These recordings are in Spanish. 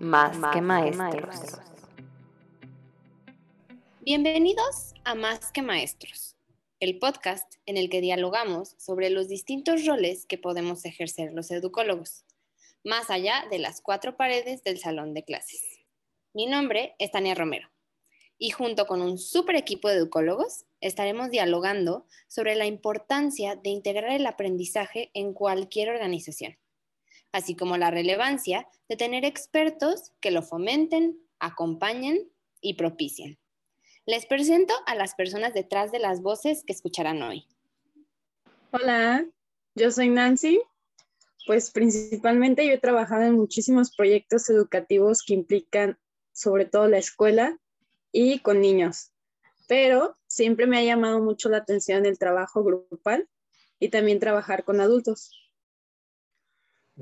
más, que, maestros. Bienvenidos a Más que Maestros, el podcast en el que dialogamos sobre los distintos roles que podemos ejercer los educólogos, más allá de las cuatro paredes del salón de clases. Mi nombre es Tania Romero y junto con un super equipo de educólogos estaremos dialogando sobre la importancia de integrar el aprendizaje en cualquier organización así como la relevancia de tener expertos que lo fomenten, acompañen y propicien. Les presento a las personas detrás de las voces que escucharán hoy. Hola, yo soy Nancy. Pues principalmente yo he trabajado en muchísimos proyectos educativos que implican sobre todo la escuela y con niños, pero siempre me ha llamado mucho la atención el trabajo grupal y también trabajar con adultos.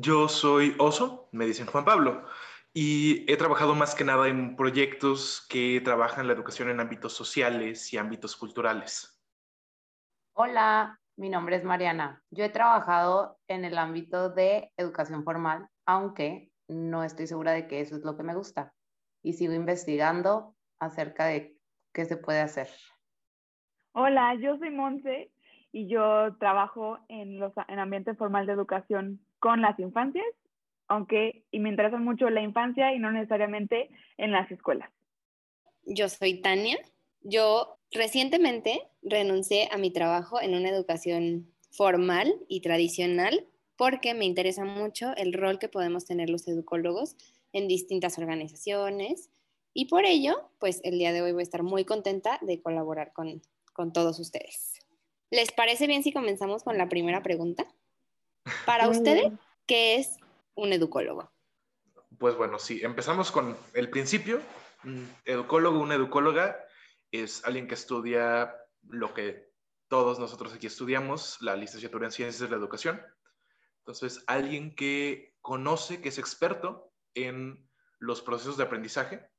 Yo soy Oso, me dicen Juan Pablo, y he trabajado más que nada en proyectos que trabajan la educación en ámbitos sociales y ámbitos culturales. Hola, mi nombre es Mariana. Yo he trabajado en el ámbito de educación formal, aunque no estoy segura de que eso es lo que me gusta. Y sigo investigando acerca de qué se puede hacer. Hola, yo soy Monse y yo trabajo en, los, en ambiente formal de educación con las infancias, aunque y me interesa mucho la infancia y no necesariamente en las escuelas. Yo soy Tania. Yo recientemente renuncié a mi trabajo en una educación formal y tradicional porque me interesa mucho el rol que podemos tener los educólogos en distintas organizaciones y por ello, pues el día de hoy voy a estar muy contenta de colaborar con, con todos ustedes. ¿Les parece bien si comenzamos con la primera pregunta? Para ustedes, ¿qué es un educólogo? Pues bueno, sí, empezamos con el principio. Un educólogo, una educóloga es alguien que estudia lo que todos nosotros aquí estudiamos, la licenciatura en ciencias de la educación. Entonces, alguien que conoce, que es experto en los procesos de aprendizaje,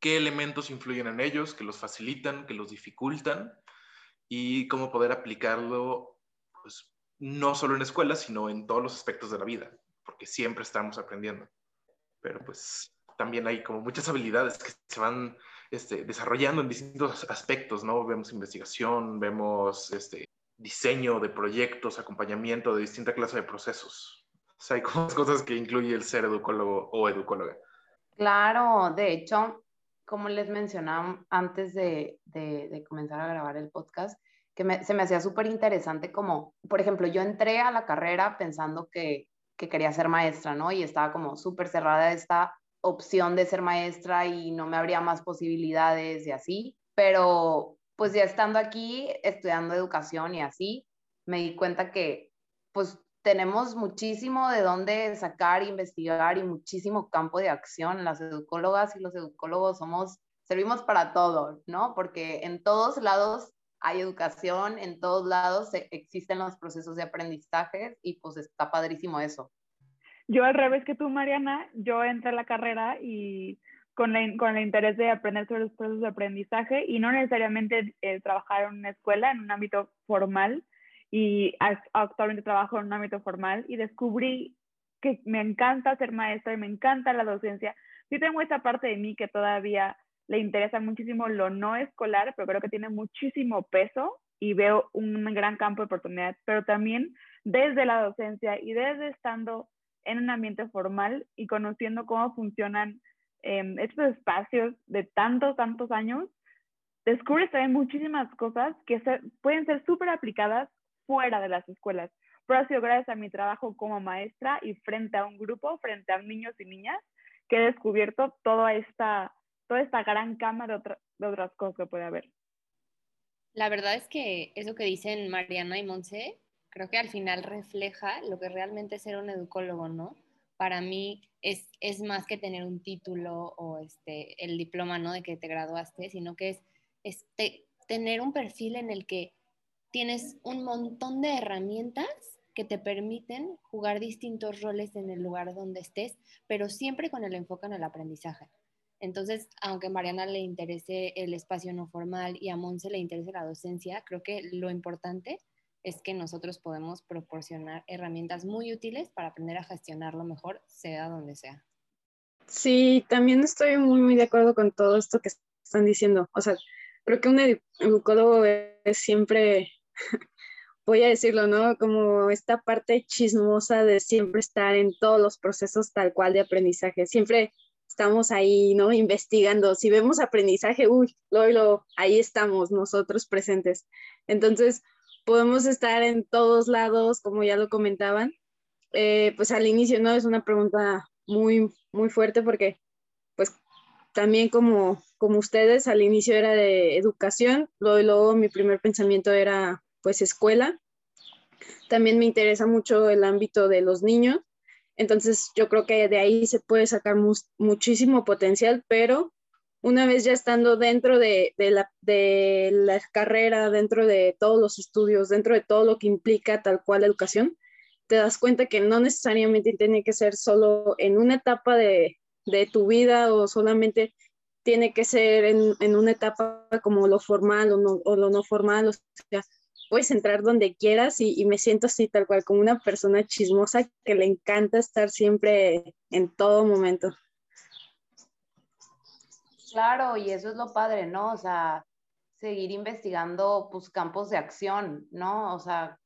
qué elementos influyen en ellos, que los facilitan, que los dificultan y cómo poder aplicarlo pues, no solo en escuelas, sino en todos los aspectos de la vida, porque siempre estamos aprendiendo. Pero pues también hay como muchas habilidades que se van este, desarrollando en distintos aspectos, ¿no? Vemos investigación, vemos este, diseño de proyectos, acompañamiento de distinta clase de procesos. O sea, hay cosas que incluye el ser educólogo o educóloga. Claro, de hecho, como les mencionaba antes de, de comenzar a grabar el podcast, que se me hacía súper interesante como, por ejemplo, yo entré a la carrera pensando que, que quería ser maestra, ¿no? Y estaba como súper cerrada esta opción de ser maestra y no me habría más posibilidades y así, pero pues ya estando aquí, estudiando educación y así, me di cuenta que pues tenemos muchísimo de dónde sacar, investigar y muchísimo campo de acción. Las educólogas y los educólogos somos, servimos para todo, ¿no? Porque en todos lados hay educación en todos lados, existen los procesos de aprendizaje y pues está padrísimo eso. Yo al revés que tú, Mariana, yo entré a la carrera y con, con el interés de aprender sobre los procesos de aprendizaje y no necesariamente eh, trabajar en una escuela, en un ámbito formal y actualmente trabajo en un ámbito formal y descubrí que me encanta ser maestra y me encanta la docencia. Sí tengo esa parte de mí que todavía le interesa muchísimo lo no escolar, pero creo que tiene muchísimo peso y veo un gran campo de oportunidad, pero también desde la docencia y desde estando en un ambiente formal y conociendo cómo funcionan em, estos espacios de tantos, tantos años, descubres también muchísimas cosas que pueden ser súper aplicadas fuera de las escuelas. Pero ha sido gracias a mi trabajo como maestra y frente a un grupo, frente a niños y niñas, que he descubierto toda esta toda esta gran cama de, otras cosas que puede haber. La verdad es que eso que dicen Mariana y Monse, creo que al final refleja lo que realmente es ser un educólogo, ¿no? Para mí es, es más que tener un título o este, el diploma, ¿no? De que te graduaste, sino que es, es tener un perfil en el que tienes un montón de herramientas que te permiten jugar distintos roles en el lugar donde estés, pero siempre con el enfoque en el aprendizaje. Entonces, aunque a Mariana le interese el espacio no formal y a Monse le interese la docencia, creo que lo importante es que nosotros podemos proporcionar herramientas muy útiles para aprender a gestionarlo mejor, sea donde sea. Sí, también estoy muy, muy de acuerdo con todo esto que están diciendo. O sea, creo que un educólogo es siempre, voy a decirlo, ¿no? Como esta parte chismosa de siempre estar en todos los procesos tal cual de aprendizaje. Siempre estamos ahí, ¿no? Investigando. Si vemos aprendizaje, uy, lo, lo, ahí estamos nosotros presentes. Entonces, podemos estar en todos lados, como ya lo comentaban. Eh, pues al inicio, ¿no? Es una pregunta muy, muy fuerte porque, pues, también como, como ustedes, al inicio era de educación, luego, luego mi primer pensamiento era, pues, escuela. También me interesa mucho el ámbito de los niños. Entonces, yo creo que de ahí se puede sacar muchísimo potencial, pero una vez ya estando dentro de, la, carrera, dentro de todos los estudios, dentro de todo lo que implica tal cual la educación, te das cuenta que no necesariamente tiene que ser solo en una etapa de, tu vida o solamente tiene que ser en, en, una etapa como lo formal o, no, o lo no formal, o sea, puedes entrar donde quieras y, y, me siento así tal cual, como una persona chismosa que le encanta estar siempre en todo momento. Claro, y eso es lo padre, ¿no? O sea, seguir investigando pues campos de acción, ¿no? O sea,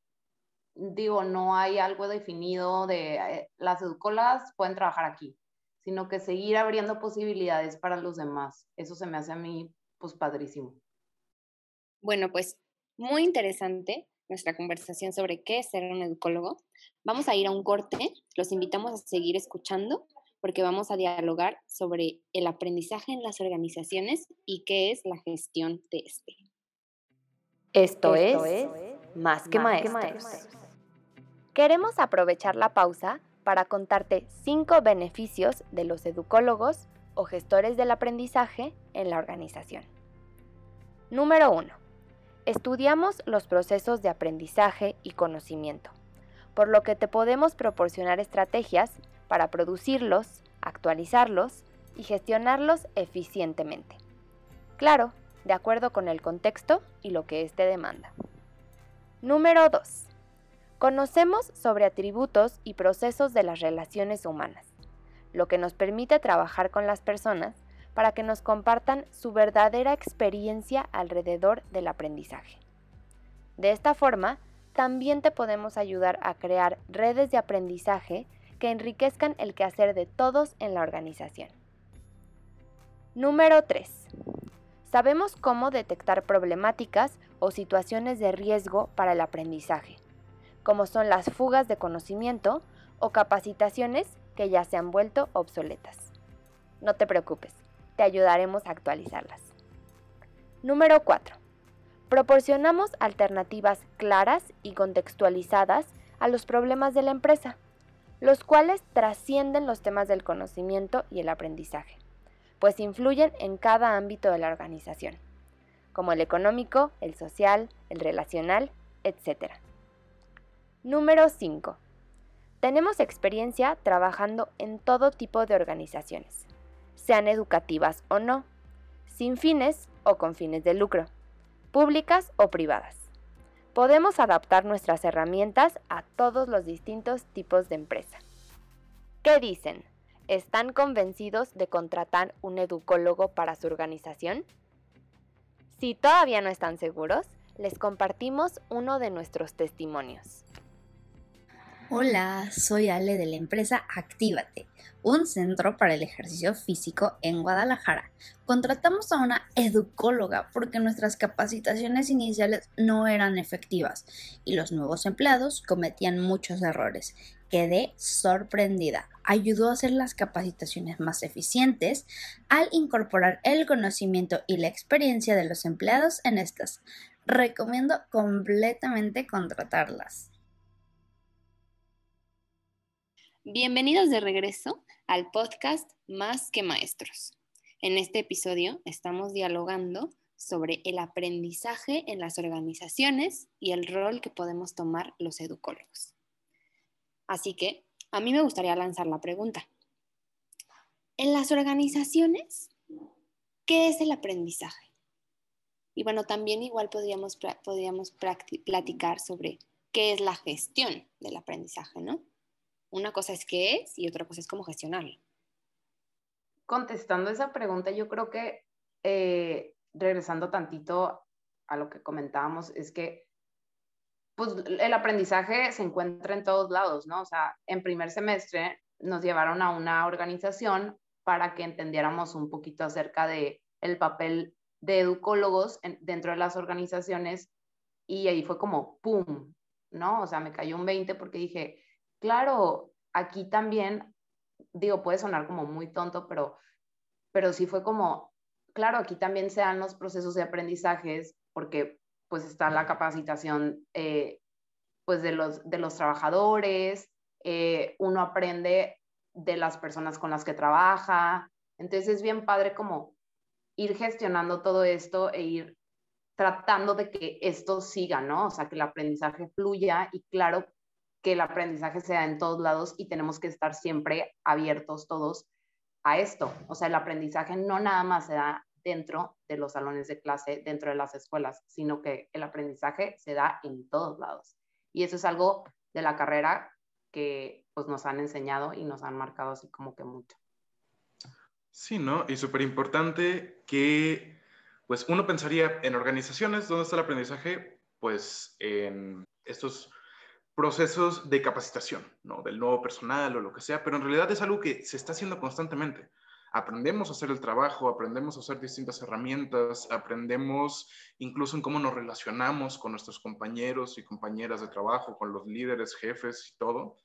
digo, no hay algo definido de eh, las educolas pueden trabajar aquí, sino que seguir abriendo posibilidades para los demás. Eso se me hace a mí pues padrísimo. Bueno, pues muy interesante nuestra conversación sobre qué es ser un educólogo. Vamos a ir a un corte, los invitamos a seguir escuchando porque vamos a dialogar sobre el aprendizaje en las organizaciones y qué es la gestión de este. Esto, es, Más que, maestros. Queremos aprovechar la pausa para contarte cinco beneficios de los educólogos o gestores del aprendizaje en la organización. Número 1. Estudiamos los procesos de aprendizaje y conocimiento, por lo que te podemos proporcionar estrategias para producirlos, actualizarlos y gestionarlos eficientemente. Claro, de acuerdo con el contexto y lo que éste demanda. Número 2. Conocemos sobre atributos y procesos de las relaciones humanas, lo que nos permite trabajar con las personas para que nos compartan su verdadera experiencia alrededor del aprendizaje. De esta forma, también te podemos ayudar a crear redes de aprendizaje que enriquezcan el quehacer de todos en la organización. Número 3. Sabemos cómo detectar problemáticas o situaciones de riesgo para el aprendizaje, como son las fugas de conocimiento o capacitaciones que ya se han vuelto obsoletas. No te preocupes, te ayudaremos a actualizarlas. Número 4. Proporcionamos alternativas claras y contextualizadas a los problemas de la empresa los cuales trascienden los temas del conocimiento y el aprendizaje, pues influyen en cada ámbito de la organización, como el económico, el social, el relacional, etc. Número 5. Tenemos experiencia trabajando en todo tipo de organizaciones, sean educativas o no, sin fines o con fines de lucro, públicas o privadas podemos adaptar nuestras herramientas a todos los distintos tipos de empresa. ¿Qué dicen? ¿Están convencidos de contratar un educólogo para su organización? Si todavía no están seguros, les compartimos uno de nuestros testimonios. Hola, soy Ale de la empresa Actívate, un centro para el ejercicio físico en Guadalajara. Contratamos a una educóloga porque nuestras capacitaciones iniciales no eran efectivas y los nuevos empleados cometían muchos errores. Quedé sorprendida. Ayudó a hacer las capacitaciones más eficientes al incorporar el conocimiento y la experiencia de los empleados en estas. Recomiendo completamente contratarlas. Bienvenidos de regreso al podcast Más que Maestros. En este episodio estamos dialogando sobre el aprendizaje en las organizaciones y el rol que podemos tomar los educólogos. Así que a mí me gustaría lanzar la pregunta. En las organizaciones, ¿qué es el aprendizaje? Y bueno, también igual podríamos, podríamos platicar sobre qué es la gestión del aprendizaje, ¿no? Una cosa es qué es y otra cosa es cómo gestionarlo. contestando esa pregunta, yo creo que eh, regresando tantito a lo que comentábamos, es que pues el aprendizaje se encuentra en todos lados, ¿no? O sea, en primer semestre nos llevaron a una organización para que entendiéramos un poquito acerca de el papel de educólogos dentro de las organizaciones y ahí fue como, ¡pum! ¿No? O sea, me cayó un 20 porque dije, claro, aquí también, digo, puede sonar como muy tonto, pero, pero sí fue como, claro, aquí también se dan los procesos de aprendizajes porque pues está la capacitación eh, pues de los, de los trabajadores, eh, uno aprende de las personas con las que trabaja, entonces es bien padre como ir gestionando todo esto e ir tratando de que esto siga, ¿no? O sea, que el aprendizaje fluya y claro que el aprendizaje sea en todos lados y tenemos que estar siempre abiertos todos a esto. O sea, el aprendizaje no nada más se da dentro de los salones de clase, dentro de las escuelas, sino que el aprendizaje se da en todos lados. Y eso es algo de la carrera que pues nos han enseñado y nos han marcado así como que mucho. Sí, ¿no? Y súper importante que, pues uno pensaría en organizaciones, ¿dónde está el aprendizaje? Pues en estos procesos de capacitación, ¿no? Del nuevo personal o lo que sea, pero en realidad es algo que se está haciendo constantemente aprendemos a hacer el trabajo, aprendemos a usar distintas herramientas, aprendemos incluso en cómo nos relacionamos con nuestros compañeros y compañeras de trabajo, con los líderes, jefes y todo.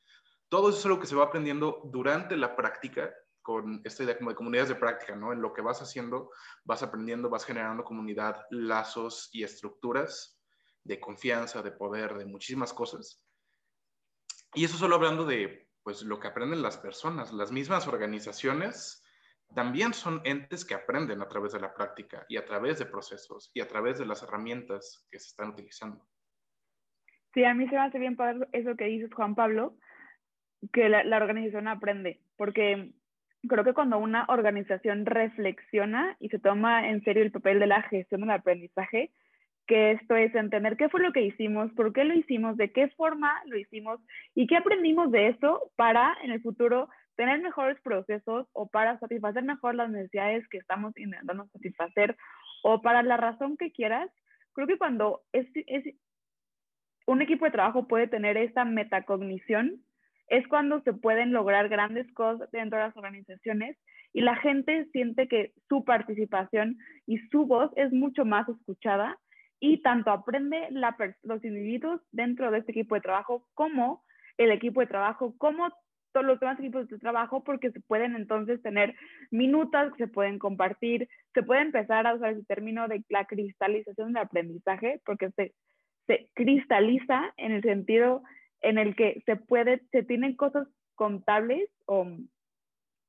Todo eso es algo que se va aprendiendo durante la práctica, con esta idea como de comunidades de práctica, ¿no? En lo que vas haciendo, vas aprendiendo, vas generando comunidad, lazos y estructuras de confianza, de poder, de muchísimas cosas. Y eso solo hablando de, pues, lo que aprenden las personas, las mismas organizaciones también son entes que aprenden a través de la práctica y a través de procesos y a través de las herramientas que se están utilizando. Sí, a mí se me hace bien para eso que dices, Juan Pablo, que la, la organización aprende, porque creo que cuando una organización reflexiona y se toma en serio el papel de la gestión del aprendizaje, que esto es entender qué fue lo que hicimos, por qué lo hicimos, de qué forma lo hicimos y qué aprendimos de eso para en el futuro tener mejores procesos o para satisfacer mejor las necesidades que estamos intentando satisfacer o para la razón que quieras, creo que cuando es, es un equipo de trabajo puede tener esta metacognición, es cuando se pueden lograr grandes cosas dentro de las organizaciones y la gente siente que su participación y su voz es mucho más escuchada y tanto aprende los individuos dentro de este equipo de trabajo como el equipo de trabajo, como todos los demás equipos de trabajo porque se pueden entonces tener minutos que se pueden compartir, se puede empezar a usar ese término de la cristalización del aprendizaje porque se, se cristaliza en el sentido en el que se puede, se tienen cosas contables o,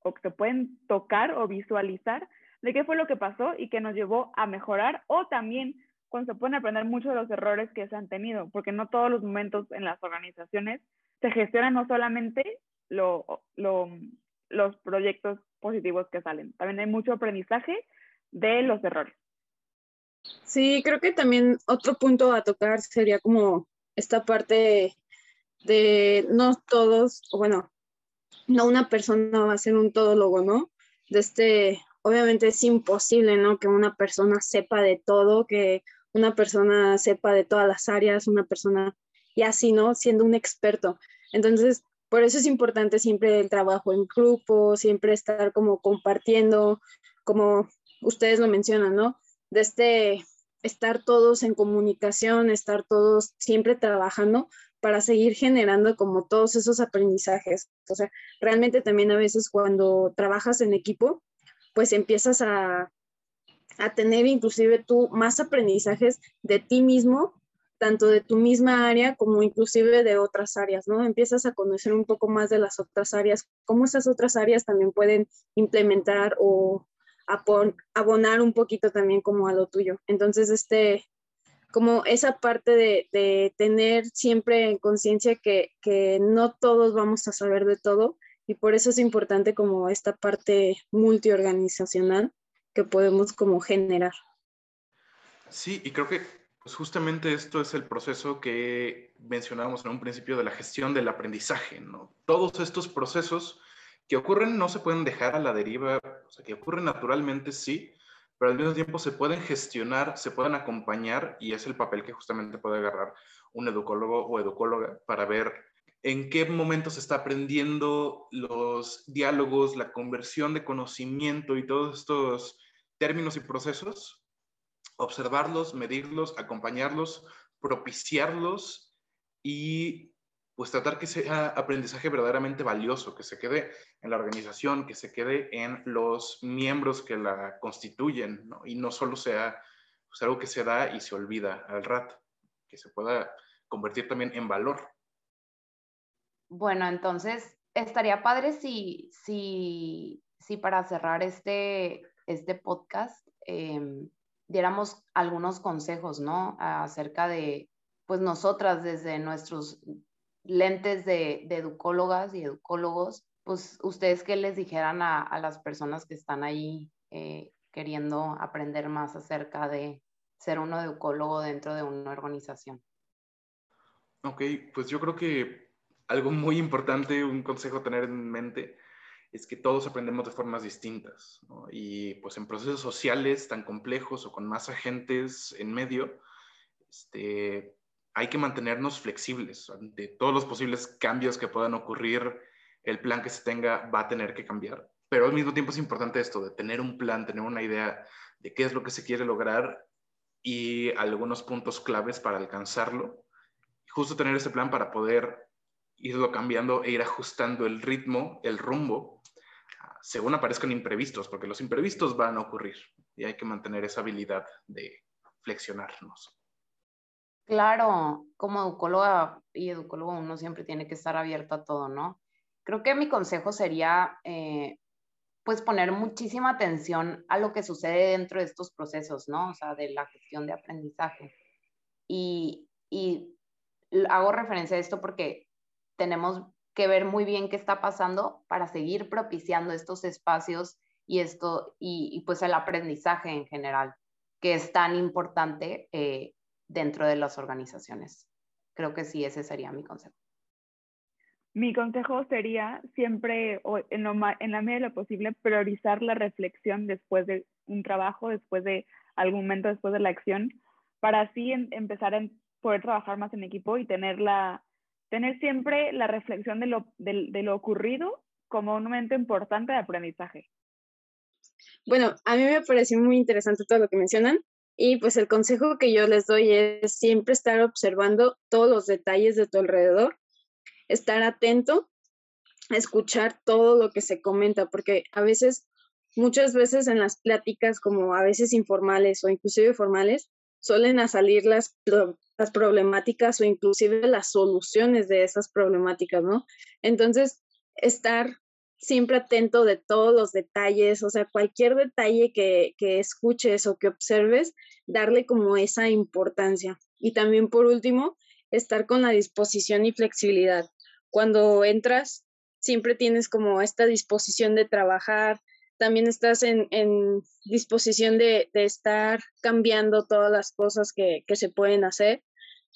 o que se pueden tocar o visualizar de qué fue lo que pasó y que nos llevó a mejorar o también cuando se pueden aprender muchos de los errores que se han tenido, porque no todos los momentos en las organizaciones se gestionan no solamente lo, lo, los proyectos positivos que salen. También hay mucho aprendizaje de los errores. Sí, creo que también otro punto a tocar sería como esta parte de no todos, bueno, no una persona va a ser un todólogo, ¿no? De este, obviamente es imposible, ¿no? Que una persona sepa de todo, que una persona sepa de todas las áreas, una persona y así, ¿no? Siendo un experto. Entonces, por eso es importante siempre el trabajo en grupo, siempre estar como compartiendo, como ustedes lo mencionan, ¿no? De este estar todos en comunicación, estar todos siempre trabajando para seguir generando como todos esos aprendizajes. O sea, realmente también a veces cuando trabajas en equipo, pues empiezas a, a tener inclusive tú más aprendizajes de ti mismo tanto de tu misma área como inclusive de otras áreas, ¿no? Empiezas a conocer un poco más de las otras áreas, cómo esas otras áreas también pueden implementar o abonar un poquito también como a lo tuyo. Entonces, este, como esa parte de, tener siempre en conciencia que, que no todos vamos a saber de todo y por eso es importante como esta parte multiorganizacional que podemos como generar. Sí, y creo que pues justamente esto es el proceso que mencionábamos en un principio de la gestión del aprendizaje, ¿no? Todos estos procesos que ocurren no se pueden dejar a la deriva, o sea, que ocurren naturalmente sí, pero al mismo tiempo se pueden gestionar, se pueden acompañar y es el papel que justamente puede agarrar un educólogo o educóloga para ver en qué momento se está aprendiendo los diálogos, la conversión de conocimiento y todos estos términos y procesos, observarlos, medirlos, acompañarlos, propiciarlos y pues tratar que sea aprendizaje verdaderamente valioso, que se quede en la organización, que se quede en los miembros que la constituyen, y no solo sea pues, algo que se da y se olvida al rato, que se pueda convertir también en valor. Bueno, entonces estaría padre si, si, si para cerrar este, este podcast em, diéramos algunos consejos, ¿no? Acerca de, pues nosotras desde nuestros lentes de, educólogas y educólogos, pues ustedes qué les dijeran a, las personas que están ahí eh, queriendo aprender más acerca de ser un educólogo dentro de una organización. Ok, pues yo creo que algo muy importante, un consejo a tener en mente, es que todos aprendemos de formas distintas. Y pues en procesos sociales tan complejos o con más agentes en medio, este, hay que mantenernos flexibles ante todos los posibles cambios que puedan ocurrir. El plan que se tenga va a tener que cambiar, pero al mismo tiempo es importante esto de tener un plan, tener una idea de qué es lo que se quiere lograr y algunos puntos claves para alcanzarlo. Justo tener ese plan para poder irlo cambiando e ir ajustando el ritmo, el rumbo, según aparezcan imprevistos, porque los imprevistos van a ocurrir y hay que mantener esa habilidad de flexionarnos. Claro, como educóloga y educólogo uno siempre tiene que estar abierto a todo, ¿no? Creo que mi consejo sería, eh, pues, poner muchísima atención a lo que sucede dentro de estos procesos, ¿no? O sea, de la gestión de aprendizaje. Y, y hago referencia a esto porque tenemos que ver muy bien qué está pasando para seguir propiciando estos espacios y esto, y, pues el aprendizaje en general, que es tan importante eh, dentro de las organizaciones. Creo que sí, ese sería mi consejo. Mi consejo sería siempre, en, en la medida de lo posible, priorizar la reflexión después de un trabajo, después de algún momento, después de la acción, para así empezar a poder trabajar más en equipo y tener, la, tener siempre la reflexión de lo, de lo ocurrido como un momento importante de aprendizaje. Bueno, a mí me pareció muy interesante todo lo que mencionan y pues el consejo que yo les doy es siempre estar observando todos los detalles de tu alrededor, estar atento, escuchar todo lo que se comenta, porque a veces, muchas veces en las pláticas, como a veces informales o inclusive formales, suelen salir las, las problemáticas o inclusive las soluciones de esas problemáticas, ¿no? Entonces, estar siempre atento de todos los detalles, o sea, cualquier detalle que, que, escuches o que observes, darle como esa importancia. Y también por último, estar con la disposición y flexibilidad. Cuando entras, siempre tienes como esta disposición de trabajar, también estás en, disposición de, estar cambiando todas las cosas que, se pueden hacer.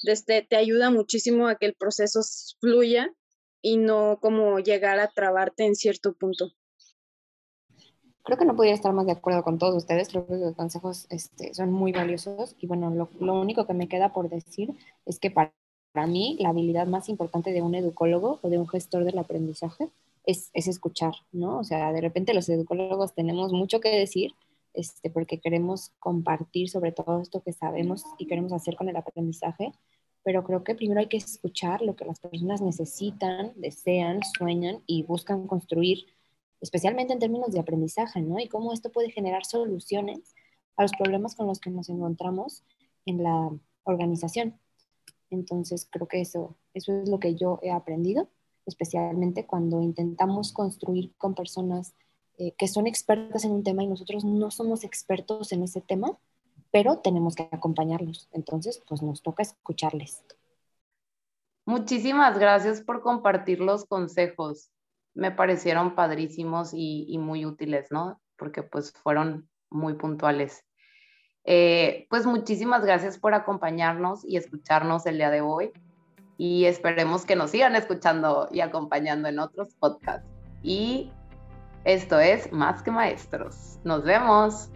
Desde, te ayuda muchísimo a que el proceso fluya y no como llegar a trabarte en cierto punto. Creo que no podría estar más de acuerdo con todos ustedes, creo que los consejos este, son muy valiosos y bueno, lo, único que me queda por decir es que para, mí la habilidad más importante de un educólogo o de un gestor del aprendizaje es, es escuchar, ¿no? O sea, de repente los educólogos tenemos mucho que decir, este, porque queremos compartir sobre todo esto que sabemos y queremos hacer con el aprendizaje, pero creo que primero hay que escuchar lo que las personas necesitan, desean, sueñan y buscan construir, especialmente en términos de aprendizaje, ¿no? Y cómo esto puede generar soluciones a los problemas con los que nos encontramos en la organización. Entonces, creo que eso, eso es lo que yo he aprendido, especialmente cuando intentamos construir con personas eh, que son expertas en un tema y nosotros no somos expertos en ese tema pero tenemos que acompañarlos. Entonces, pues nos toca escucharles. Muchísimas gracias por compartir los consejos. Me parecieron padrísimos y, muy útiles, ¿no? Porque pues fueron muy puntuales. Eh, pues muchísimas gracias por acompañarnos y escucharnos el día de hoy y esperemos que nos sigan escuchando y acompañando en otros podcasts. Y Esto es Más que Maestros. Nos vemos.